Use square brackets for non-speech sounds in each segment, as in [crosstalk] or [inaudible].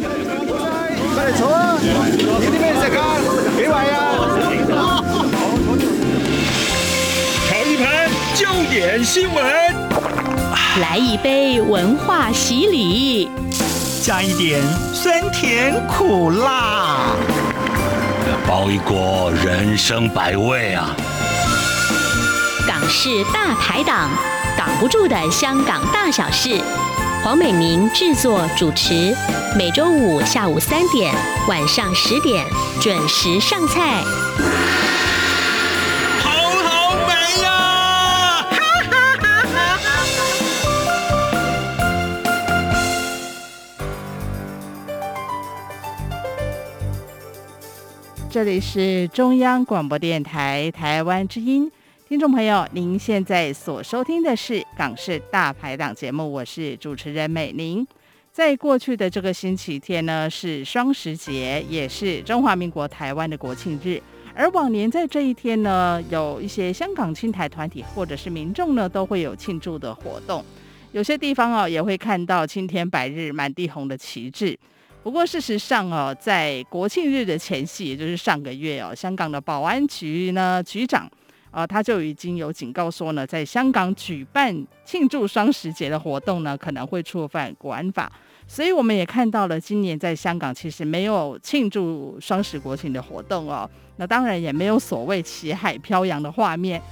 快来坐啊！你啲咩食啊？几位啊？尝一盘焦点新闻，来一杯文化洗礼，加一点酸甜苦辣，包一锅人生百味啊！港式大排档，挡不住的香港大小事。黄美明制作主持，每周五下午三点、晚上十点准时上菜。好好美呀！这里是中央广播电台台湾之音。听众朋友，您现在所收听的是《港式大排档》节目，我是主持人美玲。在过去的这个星期天呢，是双十节，也是中华民国台湾的国庆日。而往年在这一天呢，有一些香港亲台团体或者是民众呢，都会有庆祝的活动。有些地方哦，也会看到青天白日满地红的旗帜。不过事实上哦，在国庆日的前夕，也就是上个月哦，香港的保安局呢局长。啊，他就已经有警告说呢，在香港举办庆祝双十节的活动呢，可能会触犯国安法。所以我们也看到了，今年在香港其实没有庆祝双十国庆的活动哦。那当然也没有所谓旗海飘扬的画面。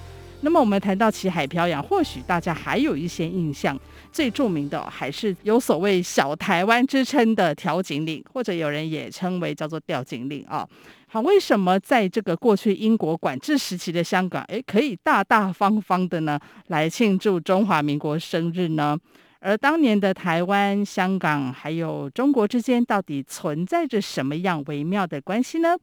那么我们谈到旗海飘扬，或许大家还有一些印象，最著名的还是有所谓“小台湾”之称的调景岭，或者有人也称为叫做吊景岭啊。好，为什么在这个过去英国管制时期的香港，诶，可以大大方方的呢来庆祝中华民国生日呢？而当年的台湾、香港还有中国之间，到底存在着什么样微妙的关系呢？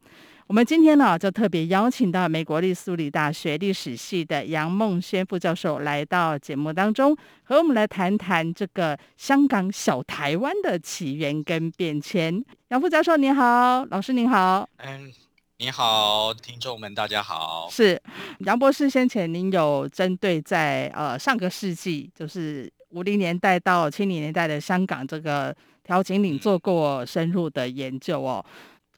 我们今天呢，就特别邀请到美国立苏里大学历史系的杨孟轩副教授来到节目当中，和我们来谈谈这个香港小台湾的起源跟变迁。杨副教授您好，老师您好。嗯，你好，听众们大家好。是杨博士，先前您有针对在呃上个世纪，就是五零年代到七零年代的香港这个调景岭做过深入的研究哦。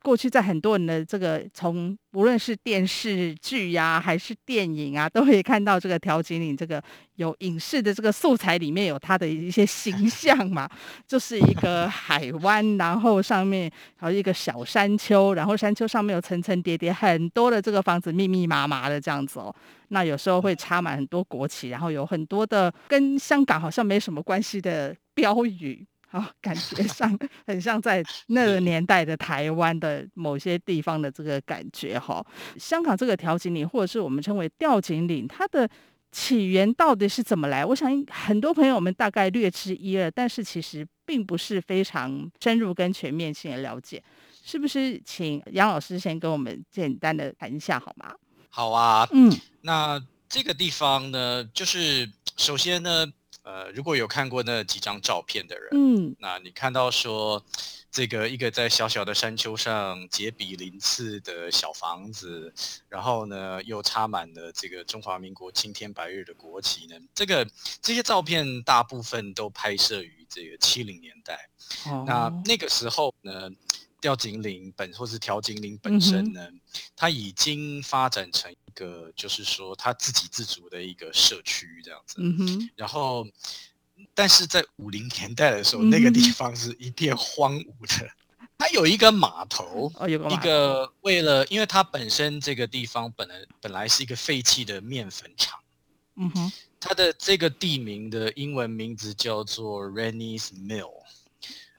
过去在很多人的这个从无论是电视剧呀、啊、还是电影啊，都可以看到这个调景岭这个有影视的这个素材里面有它的一些形 [laughs] 象嘛，就是一个海湾，然后上面还有一个小山丘，然后山丘上面有层层叠叠很多的这个房子，密密麻麻的这样子哦。那有时候会插满很多国旗，然后有很多的跟香港好像没什么关系的标语。好，感觉 [laughs] 上很像在那个年代的台湾的某些地方的这个感觉哈。香港这个调景岭，或者是我们称为吊景岭，它的起源到底是怎么来？我想很多朋友们大概略知一二，但是其实并不是非常深入跟全面性的了解。是不是？请杨老师先跟我们简单的谈一下好吗？好啊，嗯，那这个地方呢，就是首先呢。呃，如果有看过那几张照片的人，嗯，那你看到说，这个一个在小小的山丘上结比鳞次的小房子，然后呢又插满了这个中华民国青天白日的国旗呢，这个这些照片大部分都拍摄于这个七零年代，哦，那那个时候呢。吊景岭本或是调景岭本身呢，嗯，它已经发展成一个，就是说它自给自足的一个社区这样子。然后，但是在五零年代的时候，嗯，那个地方是一片荒芜的。它有一个码头，哦，有个。一个为了，因为它本身这个地方本来本来是一个废弃的面粉厂。嗯哼。它的这个地名的英文名字叫做 Rennie's Mill，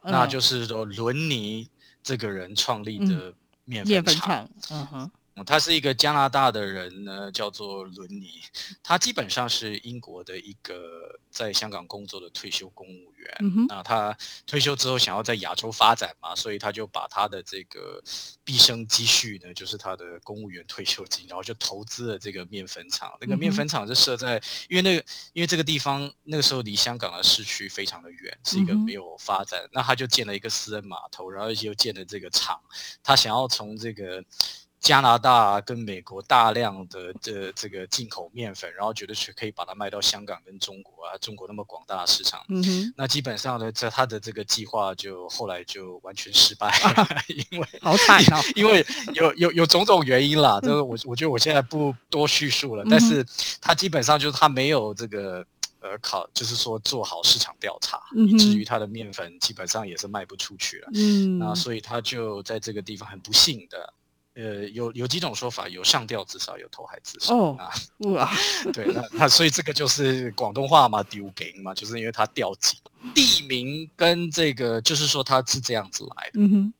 嗯，那就是说伦尼。这个人创立的面粉厂，嗯，面粉厂，嗯哼。他是一个加拿大的人呢，叫做伦尼。他基本上是英国的一个在香港工作的退休公务员。嗯、那他退休之后想要在亚洲发展嘛，所以他就把他的这个毕生积蓄呢，就是他的公务员退休金，然后就投资了这个面粉厂。那个面粉厂是设在，因为那个因为这个地方那个时候离香港的市区非常的远，是一个没有发展。那他就建了一个私人码头，然后又建了这个厂。他想要从这个。加拿大跟美国大量的这这个进口面粉，然后觉得是可以把它卖到香港跟中国啊，中国那么广大的市场，嗯哼，那基本上呢，这他的这个计划就后来就完全失败 [laughs] 因为好惨哦，因为有有有种种原因啦，就是我我觉得我现在不多叙述了，嗯、但是他基本上就是他没有这个。呃，考就是说做好市场调查，嗯、以至于他的面粉基本上也是卖不出去了。嗯，那所以他就在这个地方很不幸的，呃，有有几种说法，有上吊自杀，有投海自杀。哦，啊、哇，对，那那所以这个就是广东话嘛，丢给嘛，就是因为他吊颈，地名跟这个就是说他是这样子来的。嗯哼。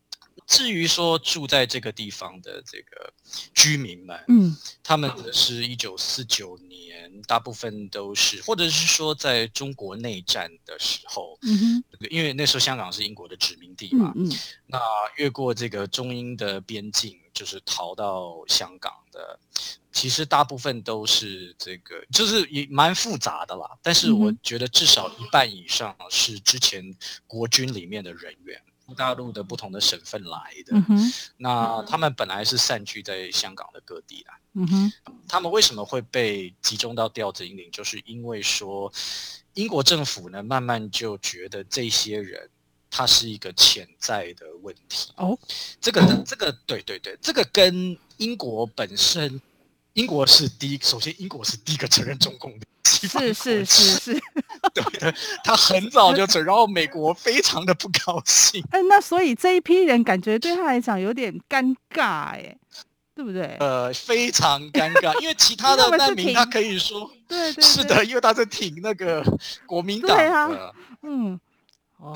至于说住在这个地方的这个居民们，嗯，他们是一九四九年，大部分都是，或者是说在中国内战的时候，嗯哼，因为那时候香港是英国的殖民地嘛，嗯，嗯，那越过这个中英的边境，就是逃到香港的，其实大部分都是这个，就是也蛮复杂的啦。但是我觉得至少一半以上是之前国军里面的人员。大陆的不同的省份来的，嗯、那他们本来是散居在香港的各地的，嗯、哼。他们为什么会被集中到调子英灵？就是因为说英国政府呢，慢慢就觉得这些人他是一个潜在的问题。哦，这个这个对对对，这个跟英国本身，英国是第一，首先英国是第一个承认中共的。是是是是，[laughs] 对的，他很早就走，然后美国非常的不高兴。嗯，[laughs] 那所以这一批人感觉对他来讲有点尴尬，哎，对不对？呃，非常尴尬，[laughs] 因为其他的难民他可以说，对对，是的，因为他是挺那个国民党的，嗯。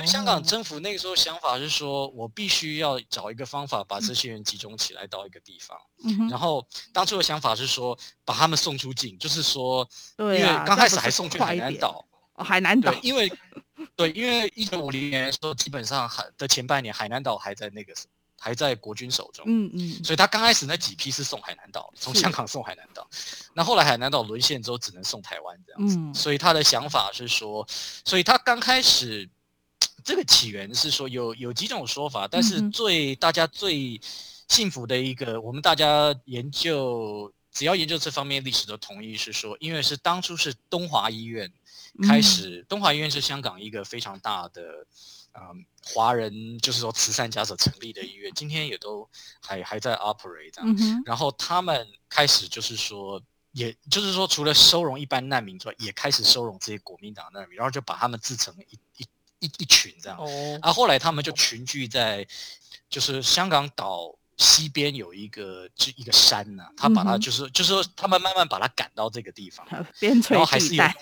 香港政府那个时候想法是说，我必须要找一个方法把这些人集中起来到一个地方。嗯、然后当初的想法是说，把他们送出境，就是说，对啊、因为刚开始还送去海南岛。哦、海南岛，因为对，因为一九五零年的时候，基本上海的前半年，海南岛还在那个还在国军手中。嗯嗯。所以他刚开始那几批是送海南岛，从香港送海南岛。那后来海南岛沦陷之后，只能送台湾这样子。嗯、所以他的想法是说，所以他刚开始。这个起源是说有有几种说法，但是最大家最幸福的一个，我们大家研究只要研究这方面历史都同意是说，因为是当初是东华医院开始，东华医院是香港一个非常大的嗯华人就是说慈善家所成立的医院，今天也都还还在 operate 这样，然后他们开始就是说，也就是说除了收容一般难民之外，也开始收容这些国民党难民，然后就把他们制成一一。一一群这样，哦、啊，后来他们就群聚在，就是香港岛西边有一个就一个山呐、啊，他把他就是、嗯、就是说他们慢慢把他赶到这个地方，边陲地带，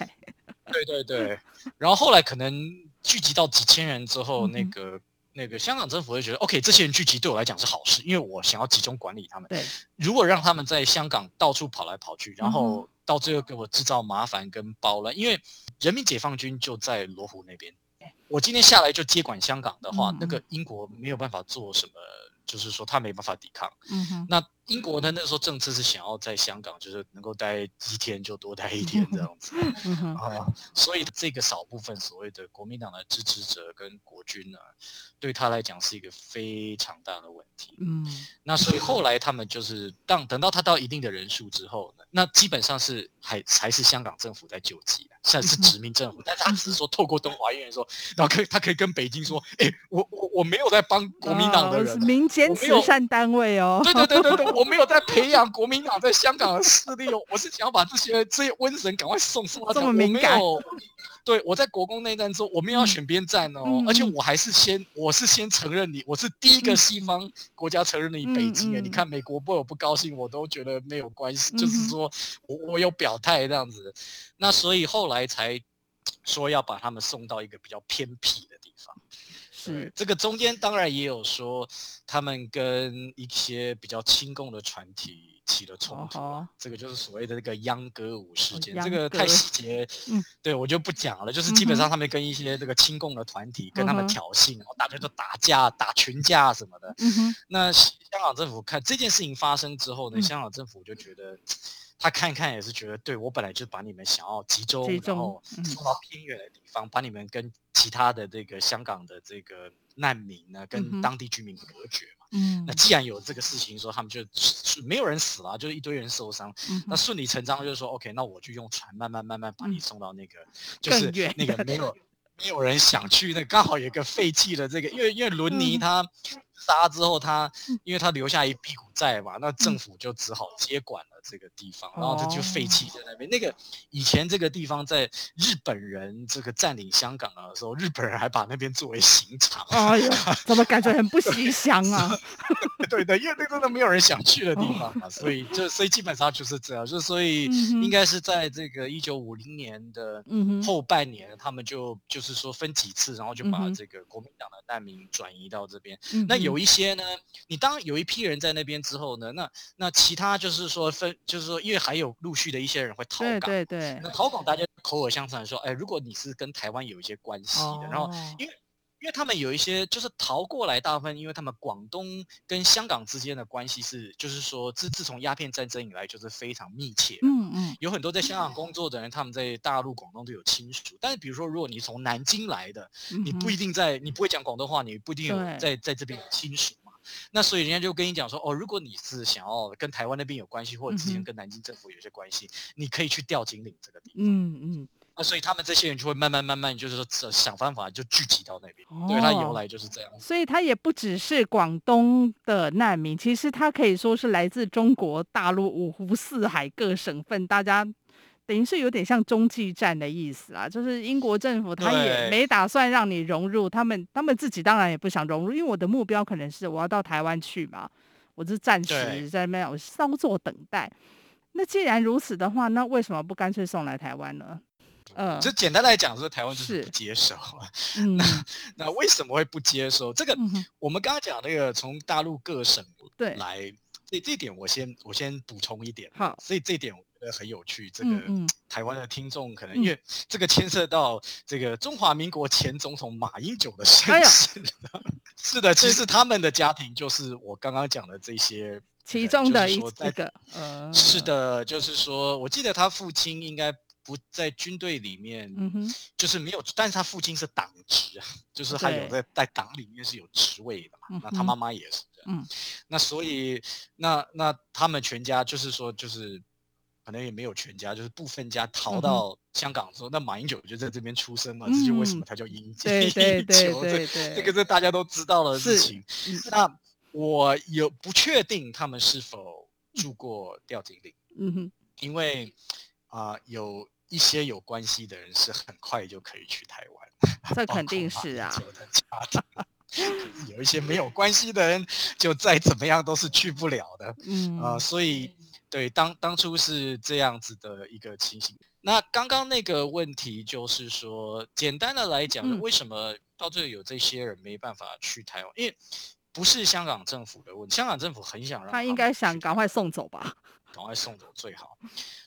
对对对，然后后来可能聚集到几千人之后，嗯、那个那个香港政府会觉得，OK，这些人聚集对我来讲是好事，因为我想要集中管理他们。对，如果让他们在香港到处跑来跑去，然后到最后给我制造麻烦跟包乱，因为人民解放军就在罗湖那边。我今天下来就接管香港的话，嗯、那个英国没有办法做什么，就是说他没办法抵抗。嗯哼，那。英国呢那时候政策是想要在香港，就是能够待一天就多待一天这样子。[laughs] 啊，所以这个少部分所谓的国民党的支持者跟国军呢，对他来讲是一个非常大的问题。嗯，那所以后来他们就是当等到他到一定的人数之后呢，那基本上是还还是香港政府在救济啊，现在是殖民政府，但是他只是说透过东华医院说，然后可以他可以跟北京说，[laughs] 哎，我我我没有在帮国民党的人，民间慈善单位哦，对对对对对。[laughs] 我没有在培养国民党在香港的势力哦，我是想要把这些这些瘟神赶快送送到。这么敏感？[laughs] 对，我在国共内战之后，我们要选边站哦，嗯、而且我还是先，我是先承认你，我是第一个西方国家承认你北京诶。嗯嗯、你看美国不有不高兴，我都觉得没有关系，嗯、就是说我我有表态这样子。那所以后来才说要把他们送到一个比较偏僻的。是这个中间当然也有说，他们跟一些比较亲共的团体起了冲突，哦、这个就是所谓的那个秧歌舞事件，这个太细节，嗯、对我就不讲了。就是基本上他们跟一些这个亲共的团体跟他们挑衅，然后大家都打架、打群架什么的。那香港政府看这件事情发生之后呢，嗯、香港政府就觉得。他看一看也是觉得，对，我本来就把你们想要集中，集中然后送到偏远的地方，嗯、把你们跟其他的这个香港的这个难民呢跟当地居民隔绝嘛。嗯，那既然有这个事情说，他们就没有人死了，就是一堆人受伤。嗯、那顺理成章就是说，OK，那我就用船慢慢慢慢把你送到那个，嗯、就是那个没有没有人想去那刚好有一个废弃的这个，因为因为伦尼他杀之后他，因为他留下一屁股债嘛，那政府就只好接管了。这个地方，然后他就废弃在那边。哦、那个以前这个地方在日本人这个占领香港的时候，日本人还把那边作为刑场。哎呀，怎么感觉很不吉祥啊？[laughs] 对的，因为那个真的没有人想去的地方嘛，哦、所以就所以基本上就是这样，就所以应该是在这个一九五零年的后半年，嗯、他们就就是说分几次，然后就把这个国民党的难民转移到这边。嗯、那有一些呢，你当有一批人在那边之后呢，那那其他就是说分。就是说，因为还有陆续的一些人会逃港，对对对。那逃港，大家口耳相传说，哎，如果你是跟台湾有一些关系的，哦、然后因为因为他们有一些就是逃过来，大部分因为他们广东跟香港之间的关系是，就是说自自从鸦片战争以来就是非常密切。嗯嗯。有很多在香港工作的人，他们在大陆、广东都有亲属。但是比如说，如果你从南京来的，你不一定在，你不会讲广东话，你不一定有在在这边有亲属。那所以人家就跟你讲说，哦，如果你是想要跟台湾那边有关系，或者之前跟南京政府有些关系，嗯、你可以去吊井岭这个地方。嗯嗯。那所以他们这些人就会慢慢慢慢，就是说想办法就聚集到那边。哦、对，他由来就是这样。所以他也不只是广东的难民，其实他可以说是来自中国大陆五湖四海各省份，大家。等于是有点像中继站的意思啊，就是英国政府他也没打算让你融入，他们他们自己当然也不想融入，因为我的目标可能是我要到台湾去嘛，我是暂时在那边我稍作等待。那既然如此的话，那为什么不干脆送来台湾呢？嗯，就简单来讲，说台湾就是不接受。[laughs] 嗯、那那为什么会不接受？这个、嗯、我们刚刚讲那个从大陆各省对来，对这这点我先我先补充一点。好，所以这点我觉得。很有趣，这个台湾的听众可能因为这个牵涉到这个中华民国前总统马英九的身世。[laughs] 是的，其实他们的家庭就是我刚刚讲的这些其中的一个。是的，就是说，我记得他父亲应该不在军队里面，就是没有，但是他父亲是党职啊，就是还有在在党里面是有职位的嘛。那他妈妈也是这样，那所以那那他们全家就是说就是。可能也没有全家，就是部分家逃到香港之后，嗯、那马英九就在这边出生嘛，嗯、这就为什么他叫英九。对对对对对，这个是大家都知道的事情。那我有不确定他们是否住过吊井岭，嗯哼，因为啊、呃，有一些有关系的人是很快就可以去台湾，这 [laughs] 肯定是啊。有一些没有关系的人，就再怎么样都是去不了的，嗯啊、呃，所以。对，当当初是这样子的一个情形。那刚刚那个问题就是说，简单的来讲，嗯、为什么到最后有这些人没办法去台湾？因为不是香港政府的问题，香港政府很想让他，他应该想赶快送走吧，赶快送走最好。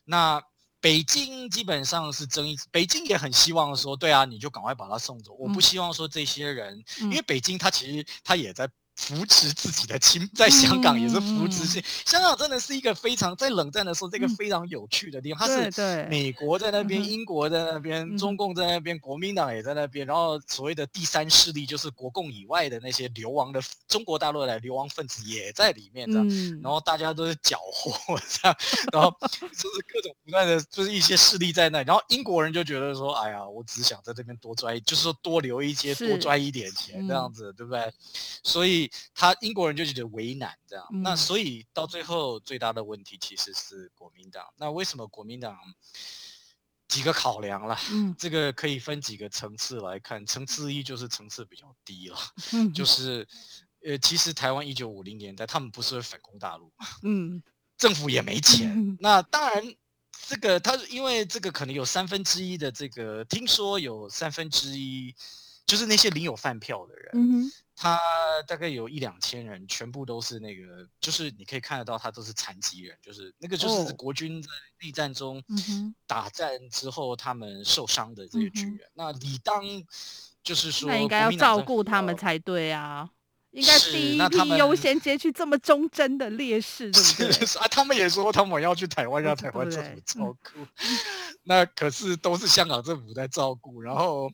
那北京基本上是争议，北京也很希望说，对啊，你就赶快把他送走。嗯、我不希望说这些人，因为北京他其实他也在。扶持自己的亲，[laughs] 在香港也是扶持性。嗯、香港真的是一个非常在冷战的时候，这个非常有趣的地方。嗯、它是美国在那边，英国在那边，嗯、中共在那边，国民党也在那边。然后所谓的第三势力，就是国共以外的那些流亡的中国大陆的流亡分子也在里面，这样。嗯、然后大家都是搅和 [laughs] 这样，然后就是各种不断的，就是一些势力在那。然后英国人就觉得说，哎呀，我只想在这边多赚，就是说多留一些，多赚一点钱，这样子，嗯、对不对？所以。他英国人就觉得为难，这样，嗯、那所以到最后最大的问题其实是国民党。那为什么国民党几个考量了？嗯，这个可以分几个层次来看。层次一就是层次比较低了，嗯、[laughs] 就是呃，其实台湾一九五零年代他们不是会反攻大陆，[laughs] 嗯，政府也没钱。嗯、那当然，这个他因为这个可能有三分之一的这个，听说有三分之一就是那些领有饭票的人。嗯他大概有一两千人，全部都是那个，就是你可以看得到，他都是残疾人，就是那个就是国军在内战中打战之后他们受伤的这些军人。那。理当就是说，那应该要照顾他们才对啊，应该第一批优先接去这么忠贞的烈士，对不对？啊，他们也说他们要去台湾，让台湾政府照顾。那可是都是香港政府在照顾。然后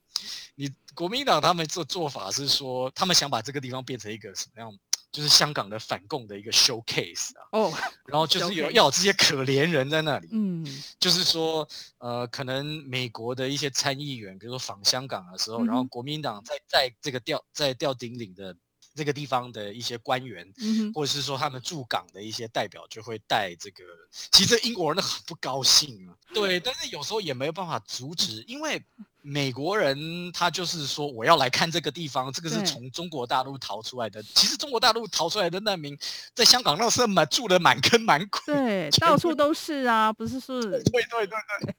你国民党他们这做法是说，他们想把这个地方变成一个什么样？就是香港的反共的一个 showcase 啊。哦。然后就是有要有这些可怜人在那里。嗯。就是说，呃，可能美国的一些参议员，比如说访香港的时候，嗯、然后国民党在在这个吊在吊顶岭的。这个地方的一些官员，嗯、或者是说他们驻港的一些代表，就会带这个。其实英国人很不高兴啊，对，但是有时候也没有办法阻止，因为美国人他就是说我要来看这个地方，这个是从中国大陆逃出来的。其实中国大陆逃出来的难民，在香港那时候满住的满坑满谷，对，到处都是啊，不是说，对对对对，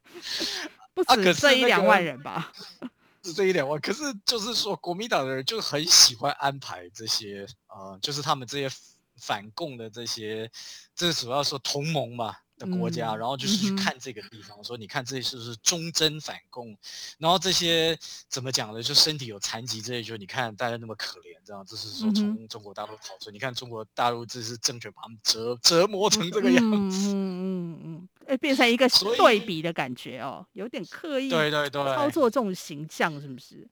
不止这一两万人吧。是是这一点，我可是就是说，国民党的人就很喜欢安排这些，呃，就是他们这些反共的这些，这主要说同盟嘛的国家，嗯、然后就是去看这个地方，嗯、说你看这些是不是忠贞反共，然后这些怎么讲呢？就身体有残疾这些，就你看大家那么可怜，这样，就是说从中国大陆逃出，嗯、你看中国大陆这是政权把他们折折磨成这个样子，嗯嗯嗯，哎，变成一个 [laughs] 对比的感觉哦，有点刻意，对对对，操作这种形象是不是？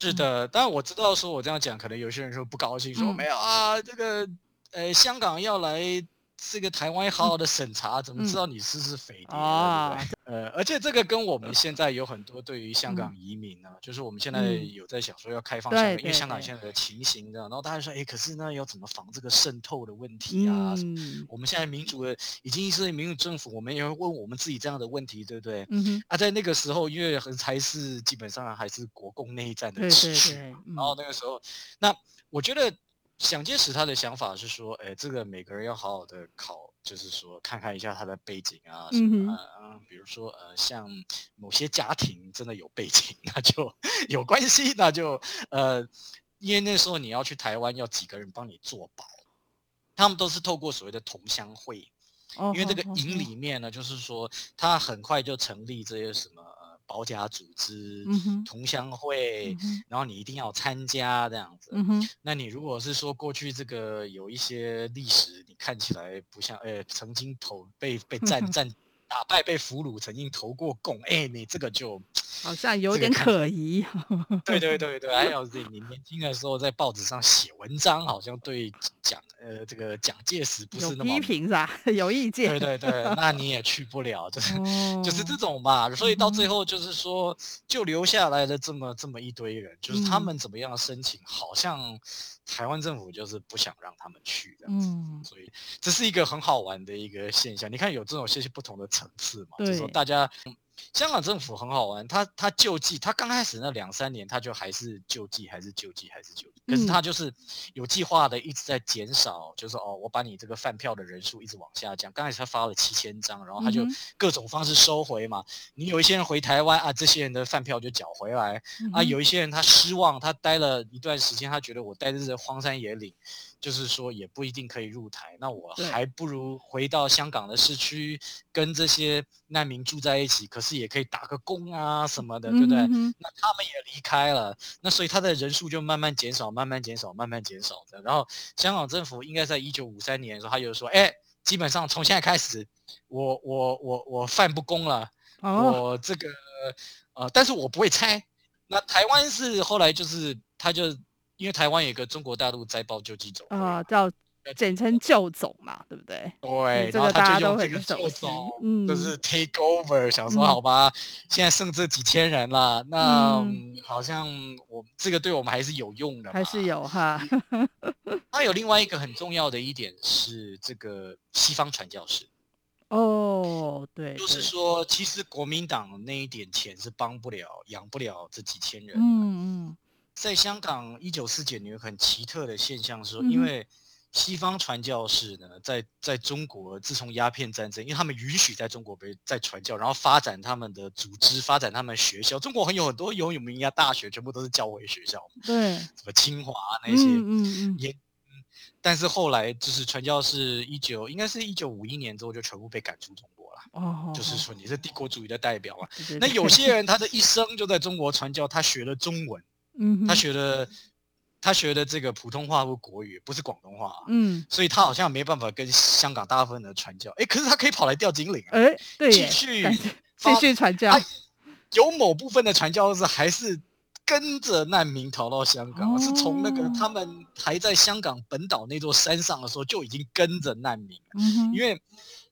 是的，当然我知道说我这样讲，可能有些人说不高兴，说、嗯、没有啊，这个呃香港要来。这个台湾好好的审查，怎么知道你是不是匪谍啊？呃，而且这个跟我们现在有很多对于香港移民呢、啊，嗯、就是我们现在有在想说要开放香港，嗯、因为香港现在的情形这样，然后大家说，哎，可是呢，要怎么防这个渗透的问题啊？嗯、我们现在民主的已经是民主政府，我们也会问我们自己这样的问题，对不对？嗯、哼啊，在那个时候，因为还是基本上还是国共内战的持续，然后那个时候，那我觉得。蒋介石他的想法是说，哎，这个每个人要好好的考，就是说看看一下他的背景啊什么啊，嗯、比如说呃，像某些家庭真的有背景，[laughs] 那就有关系，那就呃，因为那时候你要去台湾，要几个人帮你做保，他们都是透过所谓的同乡会，因为这个营里面呢，就是说他很快就成立这些什么。保甲组织、嗯、同乡会，嗯、然后你一定要参加这样子。嗯、那你如果是说过去这个有一些历史，你看起来不像，呃，曾经投被被战战。打败被俘虏，曾经投过共，哎，你这个就好像有点可疑。对对对对，还有 [laughs] 你年轻的时候在报纸上写文章，好像对蒋呃这个蒋介石不是那么批评是吧？[laughs] 有意见。对对对，那你也去不了，就是、哦、就是这种吧。所以到最后就是说，就留下来的这么这么一堆人，就是他们怎么样申请，嗯、好像。台湾政府就是不想让他们去这样子，嗯，所以这是一个很好玩的一个现象。你看有这种些许不同的层次嘛，就是说大家。香港政府很好玩，他他救济，他刚开始那两三年他就还是救济，还是救济，还是救济，可是他就是有计划的一直在减少，就是哦，我把你这个饭票的人数一直往下降。刚开始他发了七千张，然后他就各种方式收回嘛。你有一些人回台湾啊，这些人的饭票就缴回来啊。有一些人他失望，他待了一段时间，他觉得我待在这荒山野岭。就是说也不一定可以入台，那我还不如回到香港的市区，跟这些难民住在一起，可是也可以打个工啊什么的，对不对？那他们也离开了，那所以他的人数就慢慢减少，慢慢减少，慢慢减少的。然后香港政府应该在一九五三年的时候，他就说，哎，基本上从现在开始，我我我我犯不公了，哦、我这个呃，但是我不会拆。那台湾是后来就是他就。因为台湾有一个中国大陆灾报救济总啊、呃，叫简称救总嘛，对不对？对，这个大家都很熟悉。嗯，就是 take over，想说好吧，嗯、现在剩这几千人了，那、嗯、好像我这个对我们还是有用的，还是有哈。[laughs] 它有另外一个很重要的一点是这个西方传教士。哦，对，就是说，其实国民党那一点钱是帮不了、养不了这几千人。嗯嗯。在香港一九四九年有很奇特的现象说，因为西方传教士呢，在在中国自从鸦片战争，因为他们允许在中国被在传教，然后发展他们的组织，发展他们学校。中国很有很多有有名的大学，全部都是教会学校，对，什么清华那些，嗯嗯也，但是后来就是传教士一九应该是一九五一年之后就全部被赶出中国了，哦，就是说你是帝国主义的代表啊。那有些人他的 [laughs] 一生就在中国传教，他学了中文。嗯，他学的，他学的这个普通话或国语，不是广东话，嗯，所以他好像没办法跟香港大部分的传教，哎，可是他可以跑来吊金陵，哎，对，继续继续传教。有某部分的传教士还是跟着难民逃到香港，哦、是从那个他们还在香港本岛那座山上的时候就已经跟着难民了，嗯、因为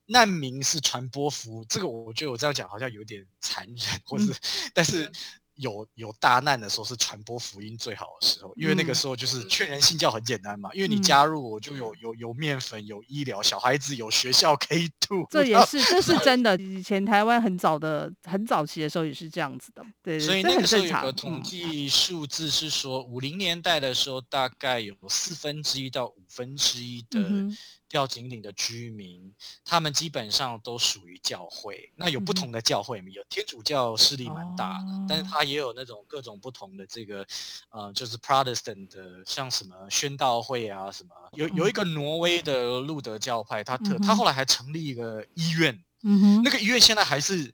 难民是传播服务，这个我觉得我这样讲好像有点残忍，或是，嗯、但是。有有大难的时候是传播福音最好的时候，因为那个时候就是劝人信教很简单嘛，嗯、因为你加入我就有有有面粉，有医疗，小孩子有学校可以读。这也是这是 [laughs] 真的，以前台湾很早的很早期的时候也是这样子的，对，所以那个时候有个统计数字是说，五零年代的时候大概有四分之一到五分之一的。嗯吊井岭的居民，他们基本上都属于教会。那有不同的教会，有天主教势力蛮大但是他也有那种各种不同的这个，呃，就是 Protestant 的，像什么宣道会啊，什么。有有一个挪威的路德教派，他特、嗯、他后来还成立一个医院，那个医院现在还是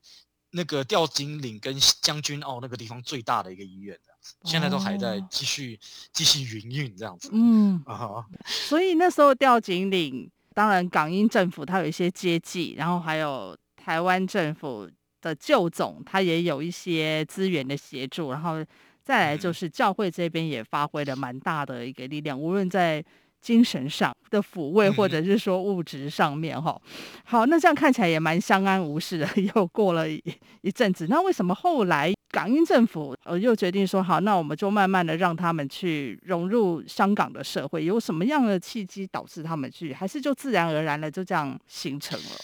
那个吊井岭跟将军澳那个地方最大的一个医院。现在都还在继续继续营运这样子，嗯啊，所以那时候吊井岭，当然港英政府它有一些接济，然后还有台湾政府的旧总，它也有一些资源的协助，然后再来就是教会这边也发挥了蛮大的一个力量，无论在。精神上的抚慰，或者是说物质上面，哈、嗯，好，那这样看起来也蛮相安无事的。[laughs] 又过了一一阵子，那为什么后来港英政府呃又决定说好，那我们就慢慢的让他们去融入香港的社会？有什么样的契机导致他们去，还是就自然而然的就这样形成了？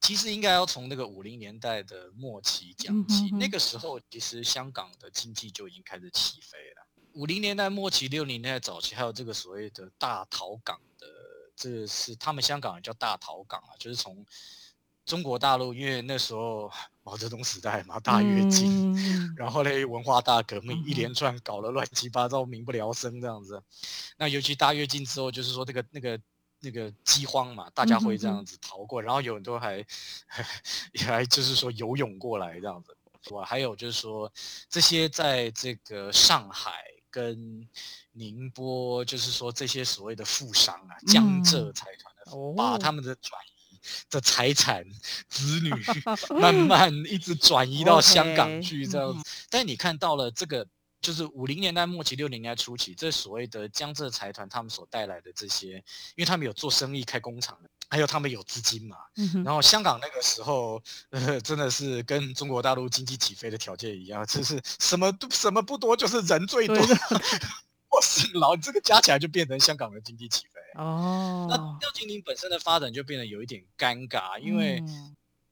其实应该要从那个五零年代的末期讲起，嗯、哼哼那个时候其实香港的经济就已经开始起飞了。五零年代末期、六零年代早期，还有这个所谓的大逃港的，这个是他们香港人叫大逃港啊，就是从中国大陆，因为那时候毛泽东时代嘛，大跃进，嗯、[laughs] 然后嘞文化大革命一连串搞了乱七八糟，民不聊生这样子。那尤其大跃进之后，就是说那个那个那个饥荒嘛，大家会这样子逃过，然后有很多还 [laughs] 也还就是说游泳过来这样子，是吧？还有就是说这些在这个上海。跟宁波，就是说这些所谓的富商啊，江浙财团的，嗯、把他们的转移的财产、子女 [laughs] 慢慢一直转移到香港去，这样子。Okay, 但你看到了这个，就是五零年代末期、六零年代初期，这所谓的江浙财团他们所带来的这些，因为他们有做生意、开工厂的。还有他们有资金嘛，嗯、然后香港那个时候，呃，真的是跟中国大陆经济起飞的条件一样，就是什么都什么不多，就是人最多，[laughs] 我是老，这个加起来就变成香港的经济起飞。哦，那吊井岭本身的发展就变得有一点尴尬，因为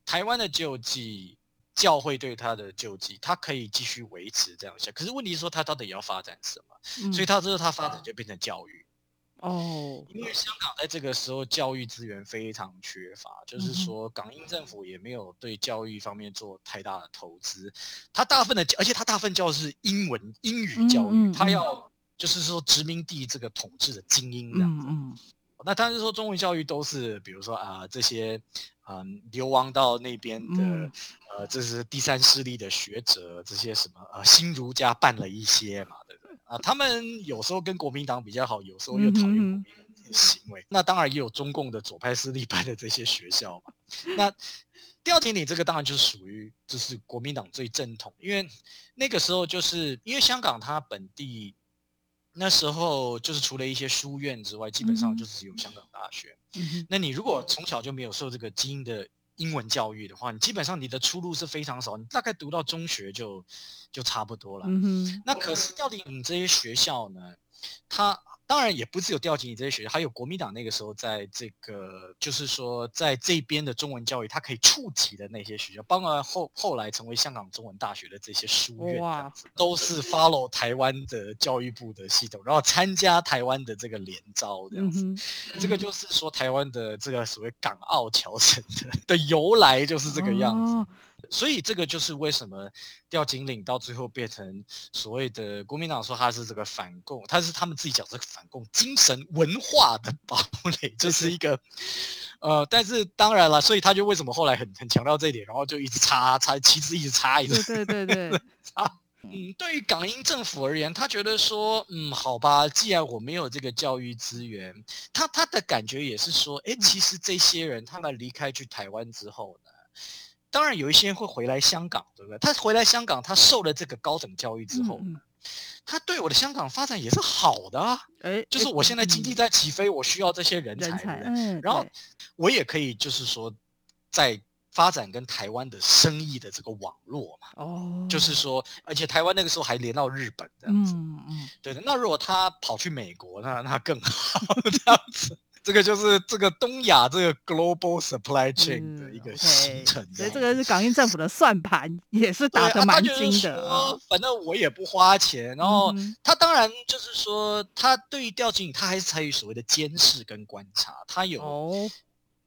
台湾的救济，教会对他的救济，他可以继续维持这样下，可是问题是说他到底要发展什么？嗯、所以他之后他发展就变成教育。哦，因为香港在这个时候教育资源非常缺乏，就是说港英政府也没有对教育方面做太大的投资，他大部分的，而且他大部分教的是英文英语教育，他要就是说殖民地这个统治的精英这样子。那但是说中文教育都是，比如说啊这些嗯流亡到那边的呃这是第三势力的学者，这些什么呃新儒家办了一些嘛。啊，他们有时候跟国民党比较好，有时候又讨厌国民党的行为。嗯、那当然也有中共的左派势力办的这些学校嘛。那吊井岭这个当然就是属于就是国民党最正统，因为那个时候就是因为香港它本地那时候就是除了一些书院之外，基本上就只有香港大学。嗯、那你如果从小就没有受这个基因的英文教育的话，你基本上你的出路是非常少，你大概读到中学就就差不多了。嗯哼。那可是到底你这些学校呢，它。当然也不只有吊井岭这些学校，还有国民党那个时候在这个，就是说在这边的中文教育，它可以触及的那些学校，包括后后来成为香港中文大学的这些书院，哇都是 follow 台湾的教育部的系统，然后参加台湾的这个联招这样子。这个就是说台湾的这个所谓港澳侨生的的由来就是这个样子。哦所以这个就是为什么吊井岭到最后变成所谓的国民党说他是这个反共，他是他们自己讲这个反共精神文化的堡垒，这是一个呃，但是当然了，所以他就为什么后来很很强调这一点，然后就一直插插，其实一直插一直对对对对 [laughs] 插。嗯，对于港英政府而言，他觉得说，嗯，好吧，既然我没有这个教育资源，他他的感觉也是说，哎，其实这些人他们离开去台湾之后呢。当然有一些人会回来香港，对不对？他回来香港，他受了这个高等教育之后，他对我的香港发展也是好的啊。诶就是我现在经济在起飞，嗯、我需要这些人才，人才嗯、然后我也可以就是说在。发展跟台湾的生意的这个网络嘛，哦，就是说，而且台湾那个时候还连到日本这样子，嗯嗯，对的。那如果他跑去美国，那那更好 [laughs] 这样子。这个就是这个东亚这个 global supply chain 的一个形成。所以这个是港英政府的算盘，也是打得蛮精的。啊、反正我也不花钱，然后他当然就是说，他对于调经理，他还是参与所谓的监视跟观察，他有。哦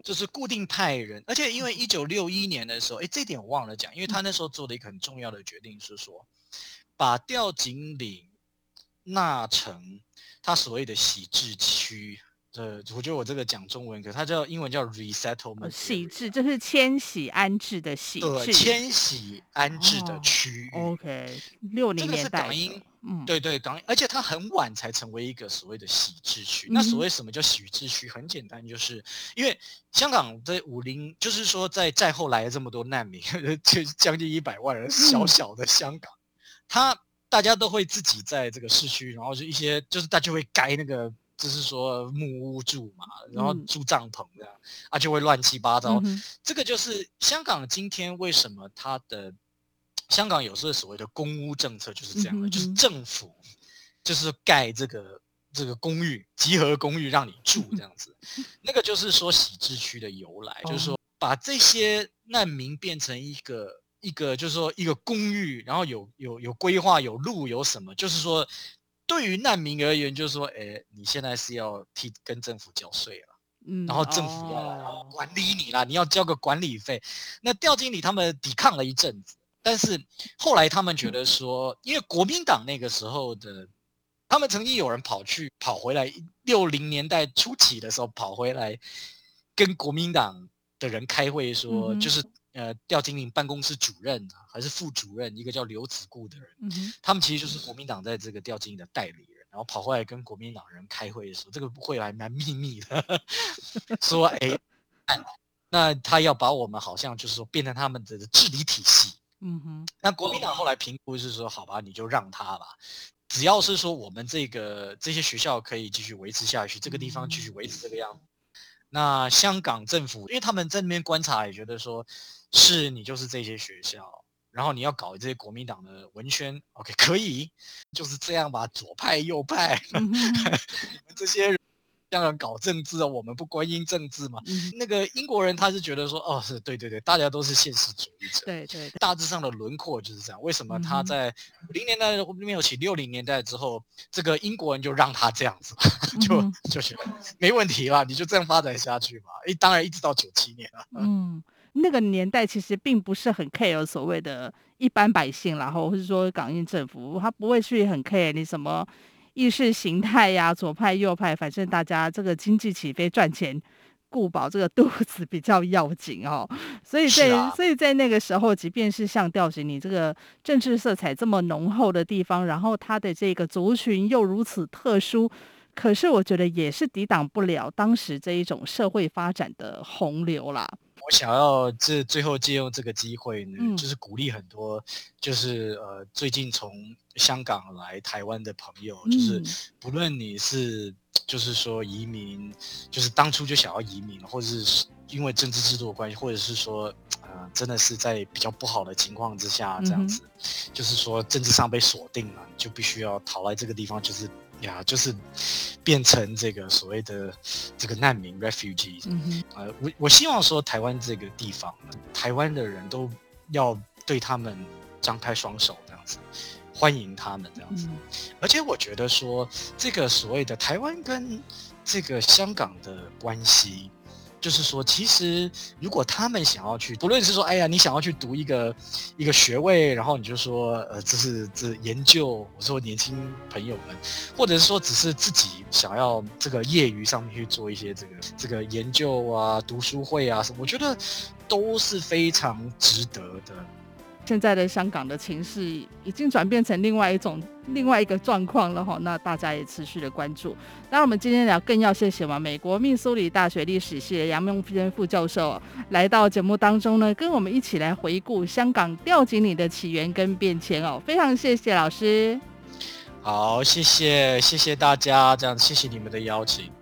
就是固定派人，而且因为一九六一年的时候，哎，这点我忘了讲，因为他那时候做了一个很重要的决定，是说把调景岭纳成他所谓的洗治区。呃，我觉得我这个讲中文，可它叫英文叫 resettlement，徙置就是迁徙安置的徙置，迁徙安置的区域。哦、OK，六零年代，这个是港英，嗯，对对，港英，而且它很晚才成为一个所谓的徙置区。嗯、那所谓什么叫徙置区？很简单，就是因为香港在五零，就是说在战后来了这么多难民，[laughs] 就将近一百万人，小小的香港，它、嗯、大家都会自己在这个市区，然后就一些就是大家会盖那个。就是说木屋住嘛，然后住帐篷这样，嗯、啊就会乱七八糟。嗯、这个就是香港今天为什么它的香港有时候所谓的公屋政策就是这样的，嗯、就是政府就是盖这个这个公寓集合公寓让你住这样子，[laughs] 嗯、那个就是说徙置区的由来，嗯、就是说把这些难民变成一个一个就是说一个公寓，然后有有有规划有路有什么，就是说。对于难民而言，就是说，哎，你现在是要替跟政府交税了，嗯，然后政府要来管理你了，你要交个管理费。那调经理他们抵抗了一阵子，但是后来他们觉得说，因为国民党那个时候的，他们曾经有人跑去跑回来，六零年代初期的时候跑回来跟国民党的人开会说，就是。呃，调经理办公室主任还是副主任，一个叫刘子固的人，嗯、他们其实就是国民党在这个调经理的代理人，然后跑回来跟国民党人开会的时候，这个会还蛮秘密的，[laughs] 说哎，那他要把我们好像就是说变成他们的治理体系，嗯哼，那国民党后来评估是说，好吧，你就让他吧，只要是说我们这个这些学校可以继续维持下去，这个地方继续维持这个样子。嗯那香港政府，因为他们在那边观察，也觉得说，是你就是这些学校，然后你要搞这些国民党的文宣，OK，可以，就是这样吧，左派右派，[laughs] 你们这些人。香港搞政治啊，我们不关心政治嘛。嗯、那个英国人他是觉得说，哦，是对对对，大家都是现实主义者。对，对对，大致上的轮廓就是这样。为什么他在五零年代没有起，六零年代之后，这个英国人就让他这样子，就、嗯、就觉得没问题了，你就这样发展下去嘛。一，当然一直到九七年了。嗯，那个年代其实并不是很 care 所谓的一般百姓，然后或者说港英政府，他不会去很 care 你什么。意识形态呀，左派右派，反正大家这个经济起飞赚钱，顾饱这个肚子比较要紧哦。所以在、啊、所以在那个时候，即便是像调景岭这个政治色彩这么浓厚的地方，然后它的这个族群又如此特殊，可是我觉得也是抵挡不了当时这一种社会发展的洪流啦。我想要这最后借用这个机会呢，嗯、就是鼓励很多，就是呃，最近从香港来台湾的朋友，嗯、就是不论你是就是说移民，就是当初就想要移民，或者是因为政治制度的关系，或者是说呃，真的是在比较不好的情况之下这样子，嗯、就是说政治上被锁定了，就必须要逃来这个地方，就是。呀，就是变成这个所谓的这个难民 （refugees）。嗯。呃，我我希望说，台湾这个地方，台湾的人都要对他们张开双手，这样子欢迎他们，这样子。嗯。而且我觉得说，这个所谓的台湾跟这个香港的关系。就是说，其实如果他们想要去，不论是说，哎呀，你想要去读一个一个学位，然后你就说，呃，这是这研究，我说年轻朋友们，或者是说，只是自己想要这个业余上面去做一些这个这个研究啊、读书会啊什么，我觉得都是非常值得的。现在的香港的情势已经转变成另外一种、另外一个状况了哈。那大家也持续的关注。那我们今天聊，更要谢谢嘛，美国密苏里大学历史系的杨孟轩副教授来到节目当中呢，跟我们一起来回顾香港吊颈岭的起源跟变迁哦。非常谢谢老师。好，谢谢谢谢大家，这样谢谢你们的邀请。